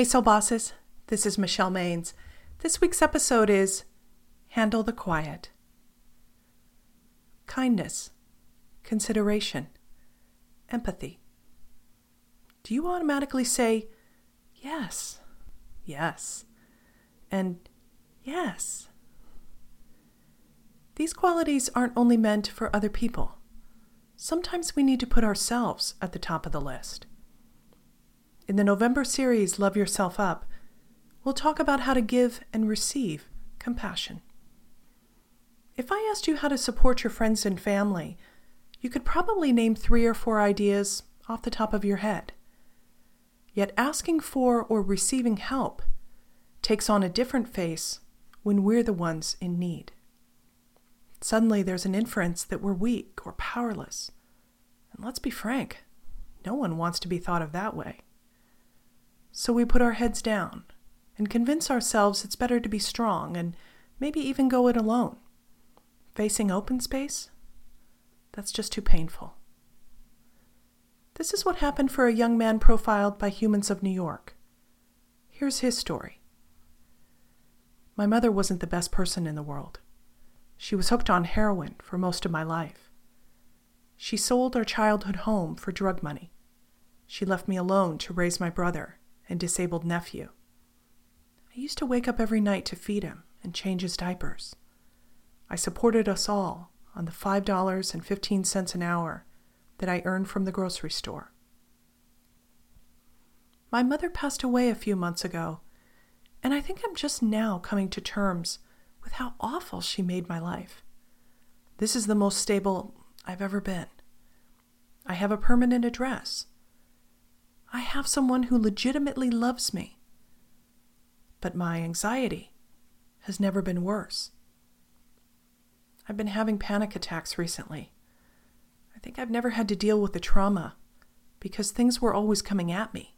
Hey, Soul Bosses. This is Michelle Maines. This week's episode is Handle the Quiet. Kindness, consideration, empathy. Do you automatically say, yes, yes, and yes? These qualities aren't only meant for other people. Sometimes we need to put ourselves at the top of the list. In the November series, Love Yourself Up, we'll talk about how to give and receive compassion. If I asked you how to support your friends and family, you could probably name three or four ideas off the top of your head. Yet asking for or receiving help takes on a different face when we're the ones in need. Suddenly, there's an inference that we're weak or powerless. And let's be frank, no one wants to be thought of that way. So we put our heads down and convince ourselves it's better to be strong and maybe even go it alone. Facing open space? That's just too painful. This is what happened for a young man profiled by Humans of New York. Here's his story. My mother wasn't the best person in the world. She was hooked on heroin for most of my life. She sold our childhood home for drug money. She left me alone to raise my brother and disabled nephew. I used to wake up every night to feed him and change his diapers. I supported us all on the $5.15 an hour that I earned from the grocery store. My mother passed away a few months ago, and I think I'm just now coming to terms with how awful she made my life. This is the most stable I've ever been. I have a permanent address. I have someone who legitimately loves me. But my anxiety has never been worse. I've been having panic attacks recently. I think I've never had to deal with the trauma because things were always coming at me.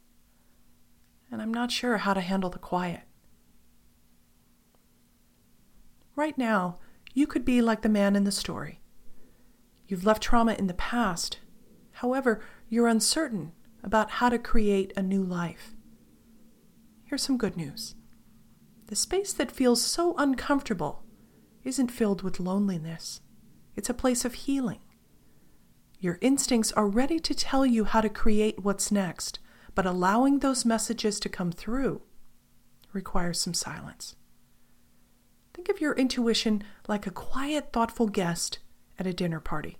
And I'm not sure how to handle the quiet. Right now, you could be like the man in the story. You've left trauma in the past. However, you're uncertain about how to create a new life. Here's some good news the space that feels so uncomfortable isn't filled with loneliness, it's a place of healing. Your instincts are ready to tell you how to create what's next, but allowing those messages to come through requires some silence. Think of your intuition like a quiet, thoughtful guest at a dinner party.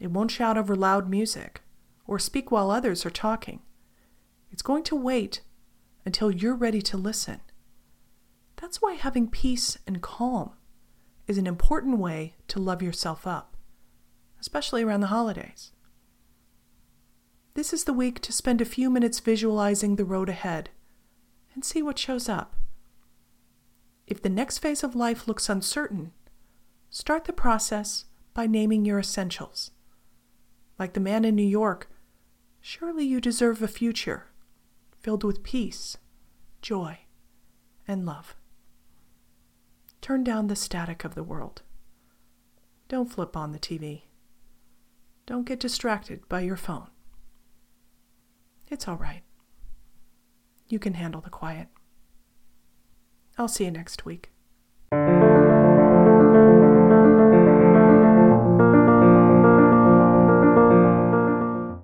It won't shout over loud music or speak while others are talking. It's going to wait until you're ready to listen. That's why having peace and calm is an important way to love yourself up, especially around the holidays. This is the week to spend a few minutes visualizing the road ahead and see what shows up. If the next phase of life looks uncertain, start the process by naming your essentials. Like the man in New York, surely you deserve a future filled with peace, joy, and love. Turn down the static of the world. Don't flip on the TV. Don't get distracted by your phone. It's all right. You can handle the quiet. I'll see you next week.